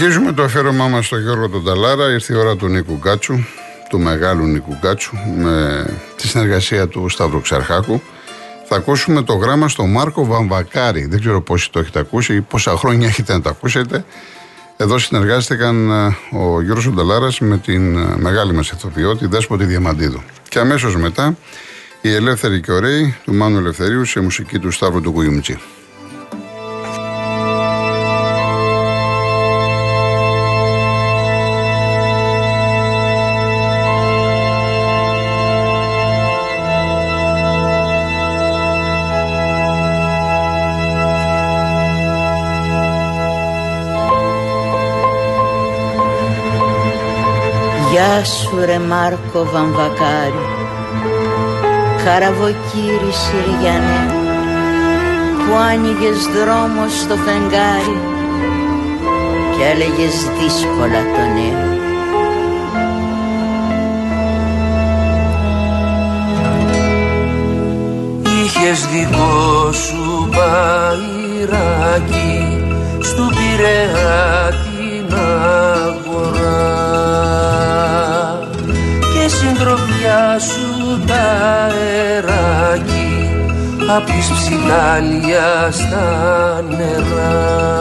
Συνεχίζουμε το αφιέρωμά μας στο Γιώργο τον Ταλάρα. Ήρθε η ώρα του Νίκου Γκάτσου, του μεγάλου Νίκου Γκάτσου, με τη συνεργασία του Σταύρου Ξαρχάκου. Θα ακούσουμε το γράμμα στο Μάρκο Βαμβακάρη. Δεν ξέρω πόσοι το έχετε ακούσει ή πόσα χρόνια έχετε να το ακούσετε. Εδώ συνεργάστηκαν ε, ο Γιώργος Ονταλάρας με την ε, μεγάλη μας ηθοποιό, τη Δέσποτη Διαμαντίδου. Και αμέσως μετά η Ελεύθερη και Ωραίοι του Μάνου Ελευθερίου σε μουσική του Σταύρου του Κουγιμτζή. Γεια σου ρε Μάρκο Βαμβακάρη. Καραβοκύρι Συριανέ Που άνοιγες δρόμο στο φεγγάρι Και έλεγες δύσκολα το ναι. Είχες δικό σου μπαϊράκι Στου Πειραιά την σου τα αεράκι απ' τις ψηλάλια στα νερά.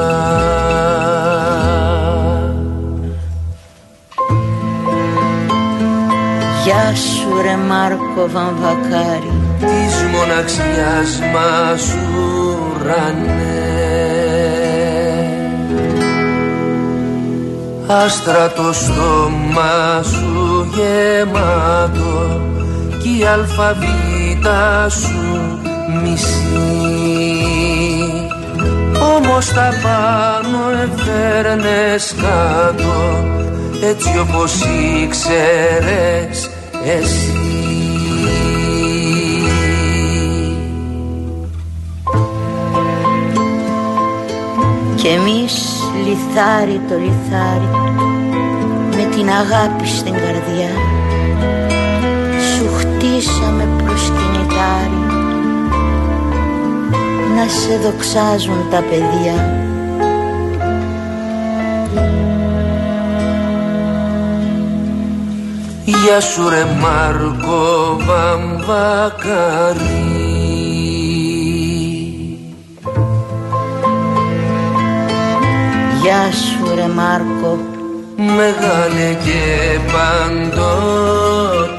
Γεια σου ρε Μάρκο Βαμβακάρη Της μοναξιάς μας ουρανές Άστρα το στόμα σου γεμάτο κι η αλφαβήτα σου μισή. Όμως τα πάνω έφερνες κάτω έτσι όπως ήξερες εσύ. Κι εμείς λιθάρι το λιθάρι με την αγάπη στην καρδιά. Σου χτίσαμε προσκυνητάρι να σε δοξάζουν τα παιδιά. Γεια σου ρε Μάρκο Βαμβακαρί Γεια σου ρε Μάρκο. Μεγάλε και παντότινε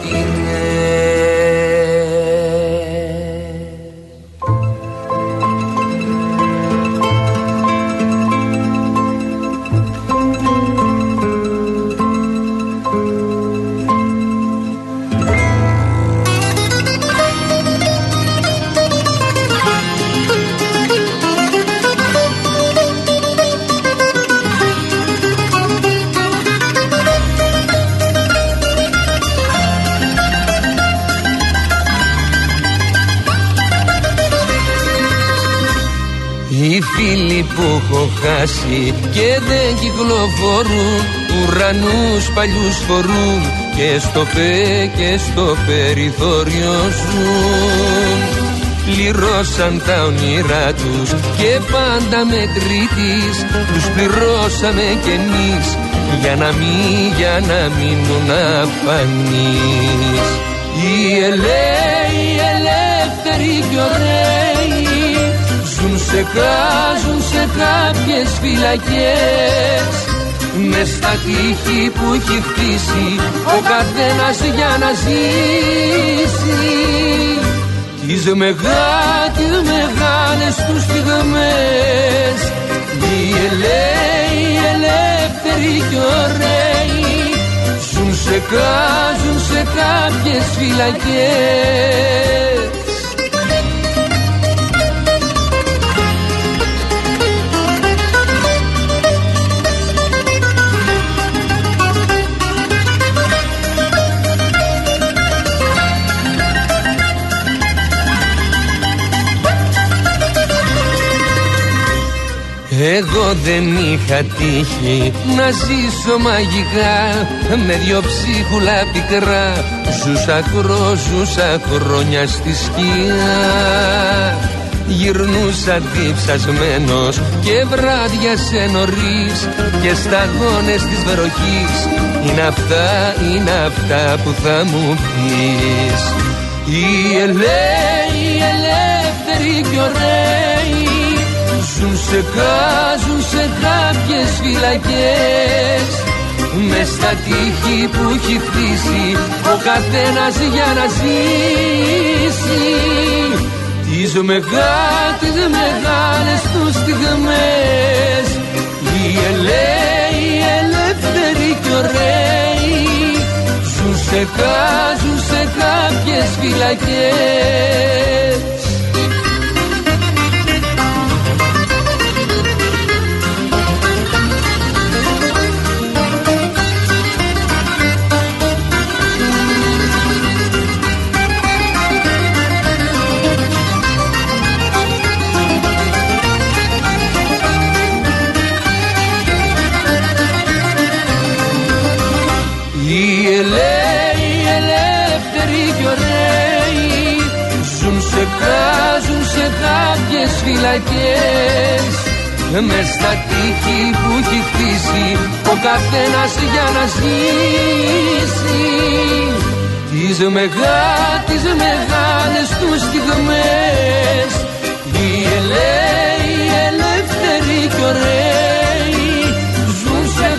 και δεν κυκλοφορούν ουρανούς παλιούς φορούν και στο πέ και στο περιθώριο ζουν. Πληρώσαν τα όνειρά τους και πάντα με τρίτης Τους πληρώσαμε κι εμείς για να μην, για να μείνουν αφανείς. Οι ελέοι, ελεύθεροι κι ωραίοι Ζουν σε κάζουν σε κάποιες φυλακές. Μες στα τείχη που έχει χτίσει ο καθένας για να ζήσει. Τις μεγάλες, μεγάλες τους στιγμές. Οι ελέοι, ελεύθεροι και ωραίοι. Ζουν σε κάζουν σε κάποιες φυλακές Εγώ δεν είχα τύχει να ζήσω μαγικά Με δυο ψίχουλα πικρά. Ζούσα κρό, ζούσα χρόνια στη σκιά. Γυρνούσα διψασμένος και βράδιασε νωρίς Και σταγόνες της βροχής. Είναι αυτά, είναι αυτά που θα μου πεις. Οι ελέοι, οι ελεύθεροι και ωραίοι Ζουν σε κάζουν σε κάποιες φυλακές. Μες στα τείχη που έχει χτίσει ο καθένας για να ζήσει. Τις μεγάλες, μεγάλες τους στιγμές. Οι ελέοι, οι ελεύθεροι και ωραίοι ζουν σε, ζουν σε κάποιες φυλακές φυλακές. Μες στα τείχη που έχει χτίσει ο καθένας για να ζήσει. Τις, μεγά, τις μεγάλες τους στιγμές. Οι ελέοι, οι ελεύθεροι και ωραίοι ζουν σε,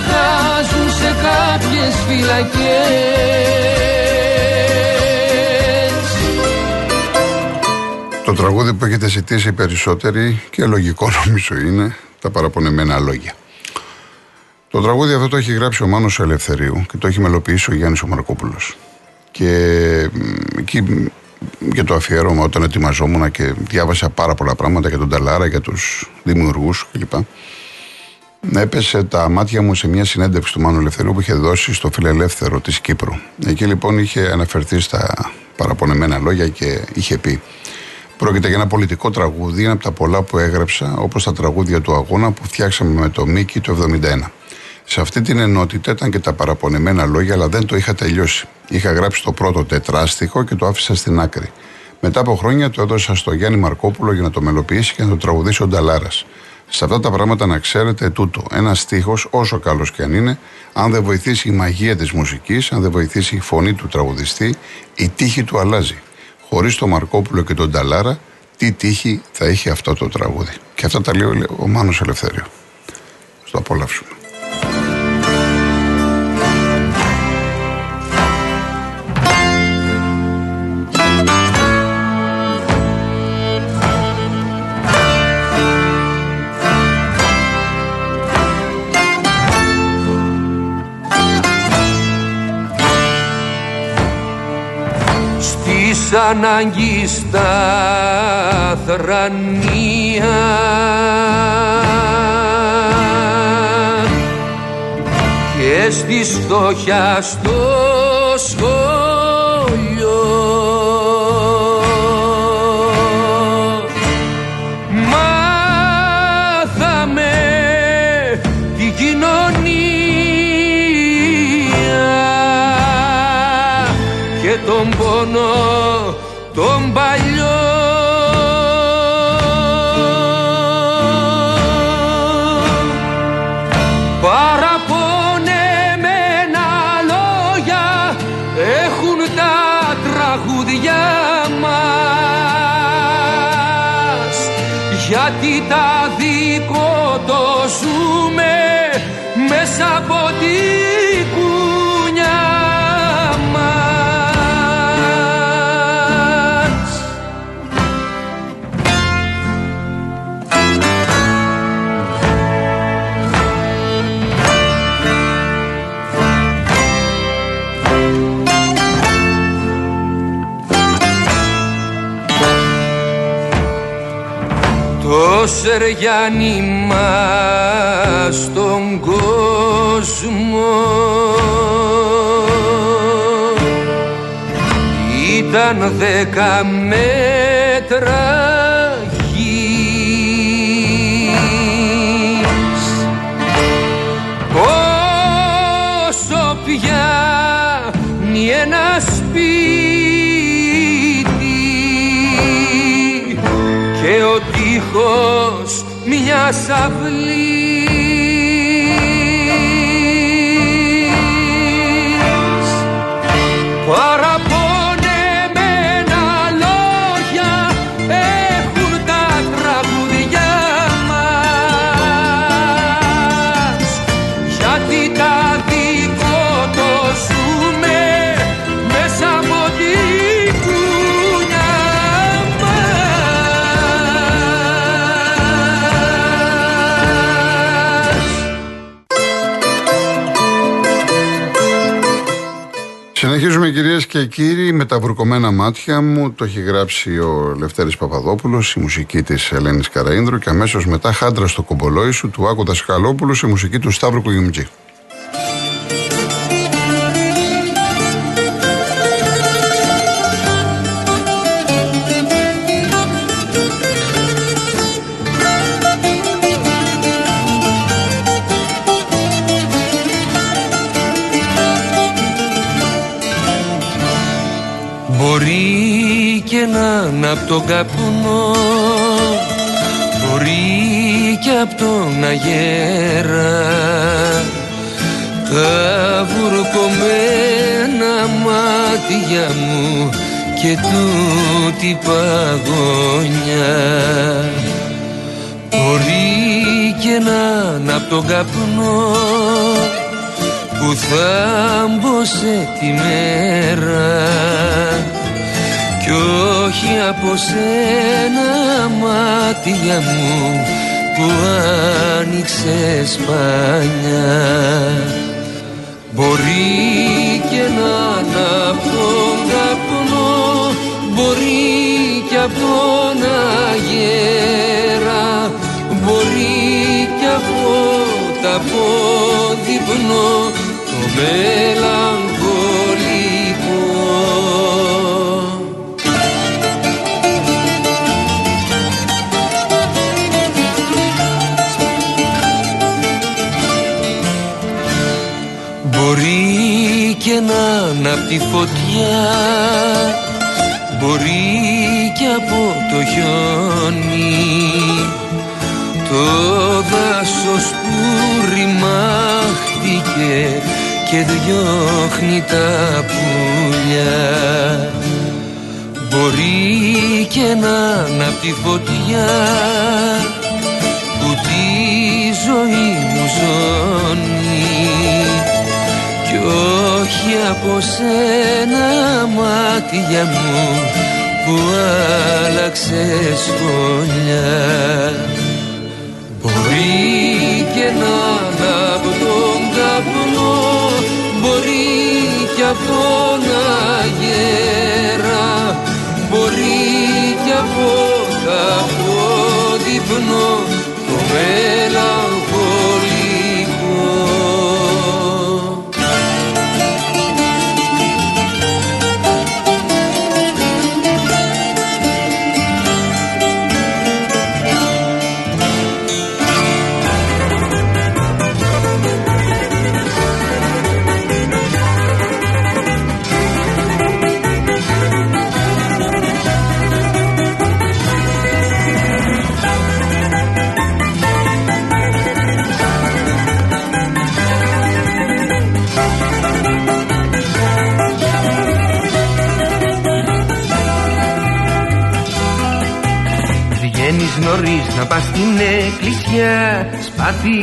ζουν σε κάποιες φυλακές τραγούδι που έχετε ζητήσει περισσότεροι και λογικό νομίζω είναι τα παραπονεμένα λόγια. Το τραγούδι αυτό το έχει γράψει ο Μάνος Ελευθερίου και το έχει μελοποιήσει ο Γιάννης ο Μαρκόπουλος. Και εκεί για το αφιέρωμα όταν ετοιμαζόμουν και διάβασα πάρα πολλά πράγματα για τον Ταλάρα, για τους δημιουργούς κλπ. Έπεσε τα μάτια μου σε μια συνέντευξη του Μάνου Ελευθερίου που είχε δώσει στο Φιλελεύθερο της Κύπρου. Εκεί λοιπόν είχε αναφερθεί στα παραπονεμένα λόγια και είχε πει Πρόκειται για ένα πολιτικό τραγούδι, ένα από τα πολλά που έγραψα, όπως τα τραγούδια του αγώνα που φτιάξαμε με το Μίκη το 71. Σε αυτή την ενότητα ήταν και τα παραπονεμένα λόγια, αλλά δεν το είχα τελειώσει. Είχα γράψει το πρώτο τετράστιχο και το άφησα στην άκρη. Μετά από χρόνια το έδωσα στο Γιάννη Μαρκόπουλο για να το μελοποιήσει και να το τραγουδήσει ο Νταλάρας. Σε αυτά τα πράγματα να ξέρετε τούτο. Ένας στίχος, όσο καλός και αν είναι, αν δεν βοηθήσει η μαγεία της μουσικής, αν δεν βοηθήσει η φωνή του τραγουδιστή, η τύχη του αλλάζει χωρίς τον Μαρκόπουλο και τον Ταλάρα, τι τύχη θα είχε αυτό το τραγούδι. Και αυτά τα λέει ο Μάνος Ελευθέριο. Στο απολαύσουμε. Ανάγκη στα θρανία. Και στη φτώχεια στο τον πόνο τον παλιό Σεργιάννη μας στον κόσμο. Ήταν δέκα μέτρα σπίτι και ο ήχος μια αυλής και κύριοι με τα βρουκωμένα μάτια μου. Το έχει γράψει ο Λευτέρης Παπαδόπουλος, η μουσική της Ελένης Καραίνδρου και αμέσως μετά χάντρα στο κομπολόι σου του Άκου Δασκαλόπουλου, η μουσική του Σταύρου Κουγιμτζή. Απ' τον καπνό. Μπορεί και απ' τον αγέρα. Τα βουρκωμένα μάτια μου και τούτη παγωνιά. Μπορεί και να απ' τον καπνό που θα μπω τη μέρα κι όχι από σένα μάτια μου που άνοιξες σπάνια Μπορεί και να αναπτώ καπνό Μπορεί και από τον αγέρα Μπορεί και από τα πόδιπνο Το μελαγχολικό να απ' τη φωτιά. Μπορεί και από το χιόνι Το δάσος που ρημάχτηκε και διώχνει τα πουλιά. Μπορεί και να απ' τη φωτιά που τη ζωή μου ζώνει. κι όχι από σένα μάτια μου που άλλαξε σχολιά Μπορεί και να από τον καπνό Μπορεί και από τον αγέρα Μπορεί και από κάποιο διπνό Το να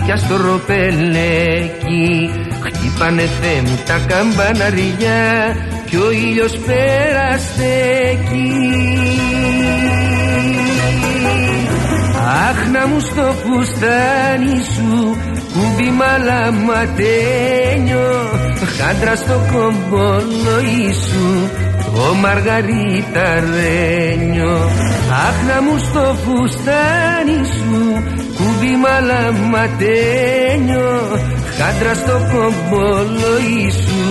σπάθηκα στο ροπελέκι χτύπανε θέμου τα καμπαναριά κι ο ήλιος περαστέκει. Αχ να μου στο φουστάνι σου κουμπί μαλαματένιο χάντρα στο κομπολόι σου το μαργαριταρένιο Αχ να μου στο φουστάνι σου κουμπί μαλαματένιο Χάντρα στο κομπολόι σου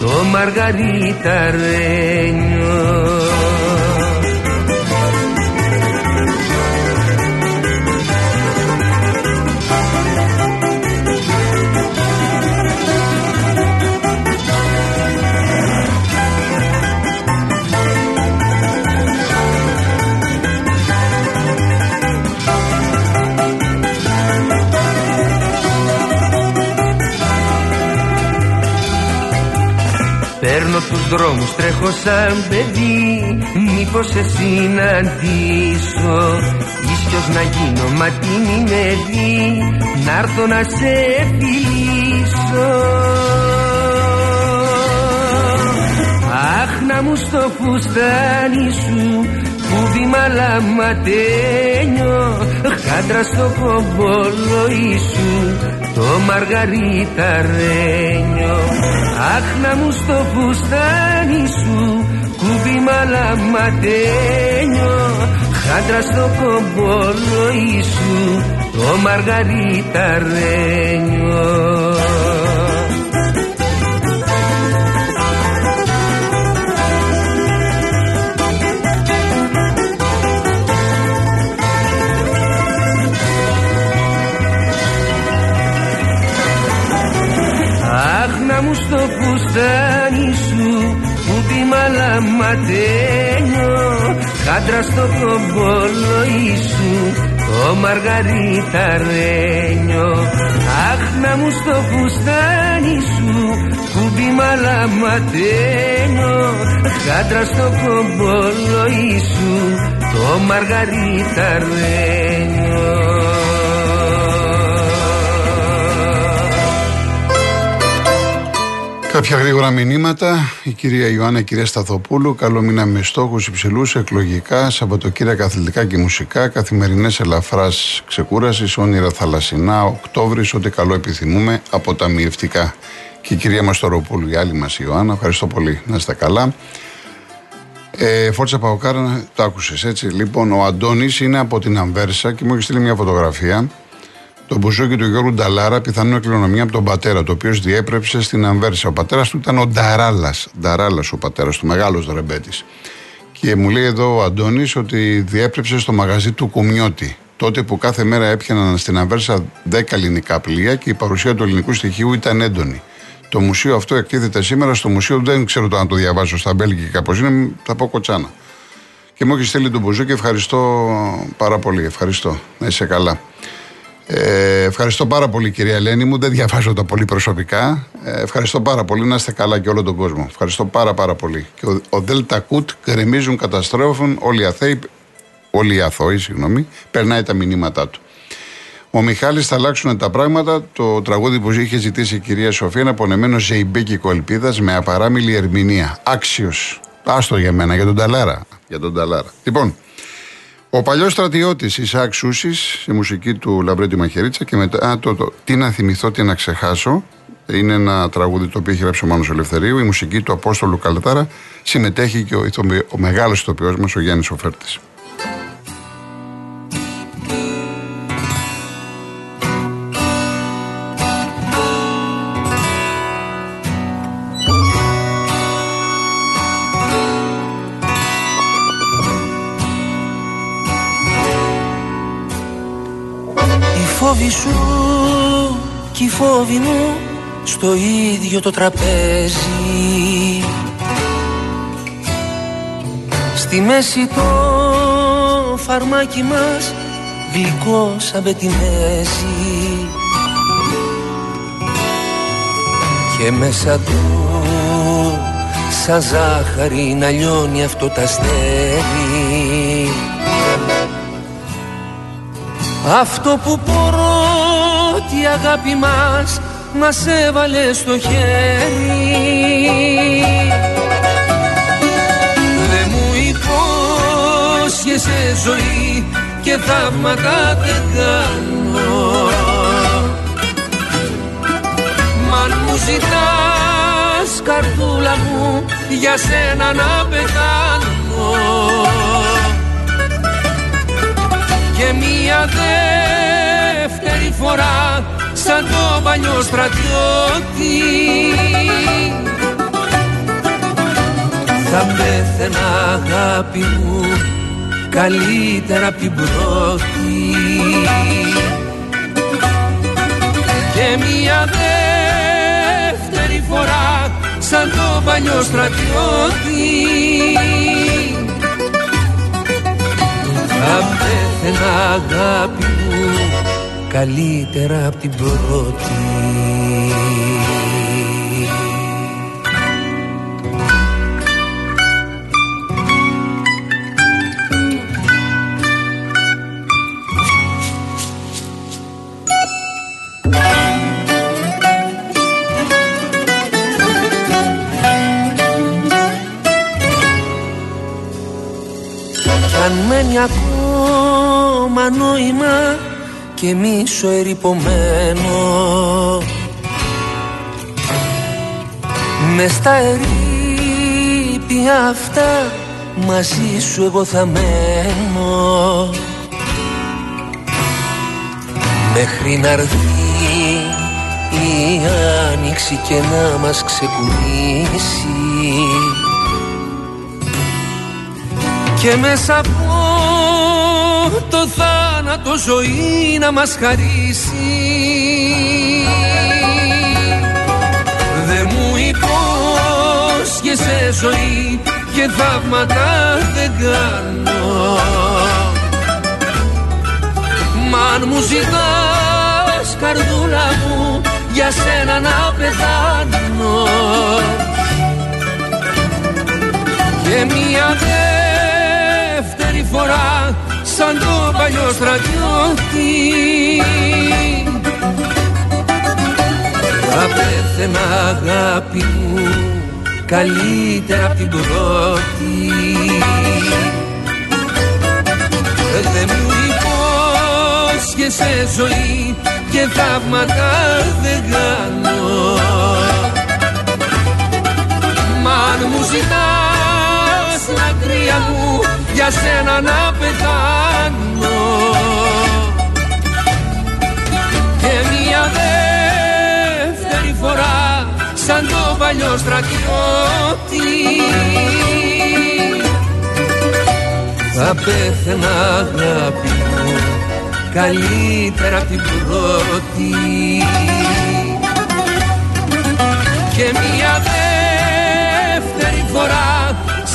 το μαργαριταρένιο στους δρόμους τρέχω σαν παιδί. Μήπως σε συναντήσω Ίσιος να γίνω μα τι μη με δεις. Να'ρθω να σε φιλήσω. Αχ να μου στο φουστάνι σου που μαλαματένιο Χάντρα στο κομπολόι σου το μαργαριταρένιο Αχ να μου στο φουστάνι σου κουβί μαλαματένιο Χάντρα στο κομπολόι σου το μαργαριταρένιο μου στο φουστάνι σου που τη μαλαματένιο χάντρα στο κομπολόι σου το μαργαριταρένιο Αχ να μου στο φουστάνι σου που τη μαλαματένιο χάντρα στο κομπολόι σου το μαργαριταρένιο Κάποια γρήγορα μηνύματα. Η κυρία Ιωάννα, η κυρία Σταθοπούλου. Καλό μήνα με στόχους υψηλούς, εκλογικά, Σαββατοκύριακα αθλητικά και μουσικά, καθημερινές ελαφράς ξεκούρασης, όνειρα θαλασσινά, Οκτώβρης, ό,τι καλό επιθυμούμε, αποταμιευτικά. Και η κυρία Μαστοροπούλου, η άλλη μας Ιωάννα, ευχαριστώ πολύ. Να είστε καλά. Ε, Φόρτσα Παοκάρα, το άκουσες έτσι. Λοιπόν, ο Αντώνης είναι από την Αμβέρσα και μου έχει στείλει μια φωτογραφία το μπουζόκι του Γιώργου Νταλάρα, πιθανόν κληρονομιά από τον πατέρα, το οποίος διέπρεψε στην Αμβέρσα. Ο πατέρας του ήταν ο Νταράλας. Νταράλας ο πατέρας του, μεγάλος ρεμπέτη. Και μου λέει εδώ ο Αντώνης ότι διέπρεψε στο μαγαζί του Κουμιώτη. Τότε που κάθε μέρα έπιαναν στην Αμβέρσα 10 ελληνικά πλοία και η παρουσία του ελληνικού στοιχείου ήταν έντονη. Το μουσείο αυτό εκτίθεται σήμερα στο μουσείο, δεν ξέρω το αν το διαβάσω στα Μπέλγικα πώ είναι, θα πω κοτσάνα. Και μου έχει στείλει τον Μπουζούκι, ευχαριστώ πάρα πολύ. Ευχαριστώ. Να είσαι καλά. Ε, ευχαριστώ πάρα πολύ κυρία Ελένη μου. Δεν διαβάζω τα πολύ προσωπικά. Ε, ευχαριστώ πάρα πολύ. Να είστε καλά και όλο τον κόσμο. Ευχαριστώ πάρα πάρα πολύ. Και ο, ο Δέλτα Κουτ γκρεμίζουν, καταστρέφουν. Όλοι οι αθέοι, όλοι οι αθώοι, συγγνώμη, περνάει τα μηνύματά του. Ο Μιχάλης θα αλλάξουν τα πράγματα. Το τραγούδι που είχε ζητήσει η κυρία Σοφία είναι απονεμένο Ζεϊμπέκικο Ελπίδας με απαράμιλη ερμηνεία. Άξιος. Άστο για μένα, για τον Ταλάρα. Για τον Ταλάρα. Λοιπόν, ο παλιός στρατιώτης Ισaac Σούσης, η μουσική του Λαμπρέτη Μαχαιρίτσα και μετά α, το, το, Τι να θυμηθώ, τι να ξεχάσω. Είναι ένα τραγούδι το οποίο έχει γράψει ο Μάνος Ελευθερίου. Η μουσική του Απόστολου Καλατάρα συμμετέχει και ο, ο μεγάλος ηθοποιός μας, ο Γιάννης Οφέρτης. Φόβοι μου στο ίδιο το τραπέζι. Στη μέση το φαρμάκι μας γλυκό σαν πετιμέζι Και μέσα του σαν ζάχαρη να λιώνει αυτό τα αστέρι αυτό που πρώτη αγάπη μας μας έβαλε στο χέρι. Δε μου υπόσχεσαι ζωή και θαύματα δεν κάνω. Μα αν μου ζητάς καρδούλα μου για σένα να πεθάνω. Και μία δεύτερη φορά σαν το παλιό στρατιώτη. Θα πέθαινα αγάπη μου καλύτερα απ' την πρώτη. Και μία δεύτερη φορά σαν το παλιό στρατιώτη. Θα πέθαινα αγάπη μου καλύτερα από την πρώτη. Αν μένει ακόμα νόημα και μίσο ερυπωμένος. Μες στα ερήπια αυτά μαζί σου εγώ θα μένω. Μέχρι να η άνοιξη και να μας ξεκουνήσει και μέσα από το θάνατο ζωή να μας χαρίσει. Δε μου υπόσχεσαι ζωή και θαύματα δεν κάνω. Μα αν μου ζητάς καρδούλα μου για σένα να πεθάνω. Και μια δεύτερη φορά σαν το παλιό στρατιώτη. Θα πέθαινα αγάπη μου καλύτερα από την πρώτη. Δεν μου υπόσχεσαι ζωή και θαύματα δεν κάνω Μα αν μου ζητάς μακριά μου για σένα να πεθάνω. Και μια δεύτερη φορά σαν το παλιό στρατιώτη θα πέθαινα αγάπη μου καλύτερα από την πρώτη. Και μια δεύτερη φορά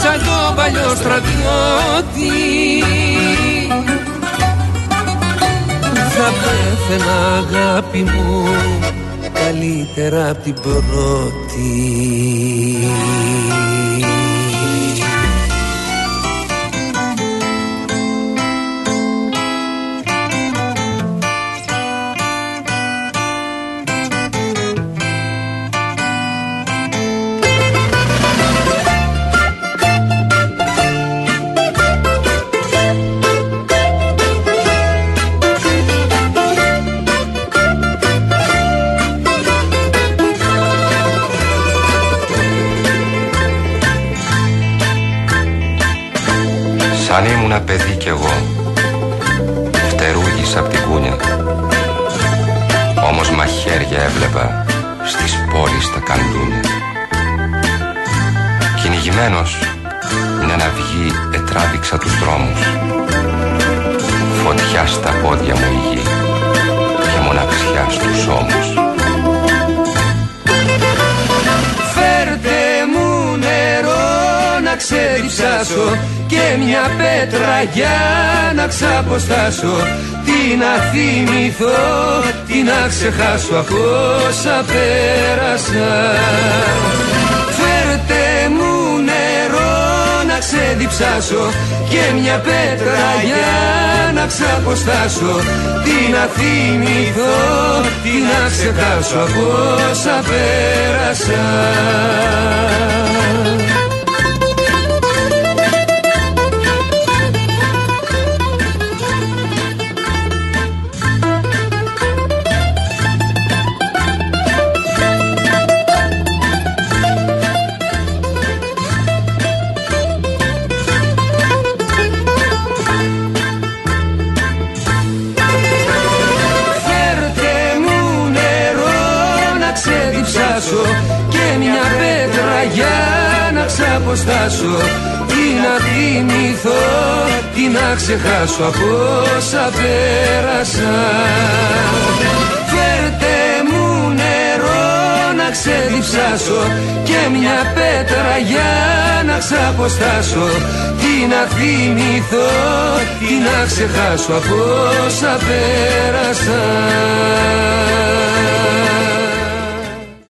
σαν το παλιό στρατιώτη. Θα πέθαινα αγάπη μου καλύτερα από την πρώτη ξεδιψάσω και μια πέτρα για να ξαποστάσω. Τι να θυμηθώ, τι να ξεχάσω από όσα πέρασα. Φέρτε μου νερό να ξεδιψάσω και μια πέτρα για να ξαποστάσω. Τι να θυμηθώ, τι να ξεχάσω από όσα πέρασα αποστάσω Τι να θυμηθώ, τι να ξεχάσω από όσα πέρασα. Φέρτε μου νερό να ξεδιψάσω και μια πέτρα για να ξαποστάσω. Τι να θυμηθώ, τι να ξεχάσω από όσα πέρασα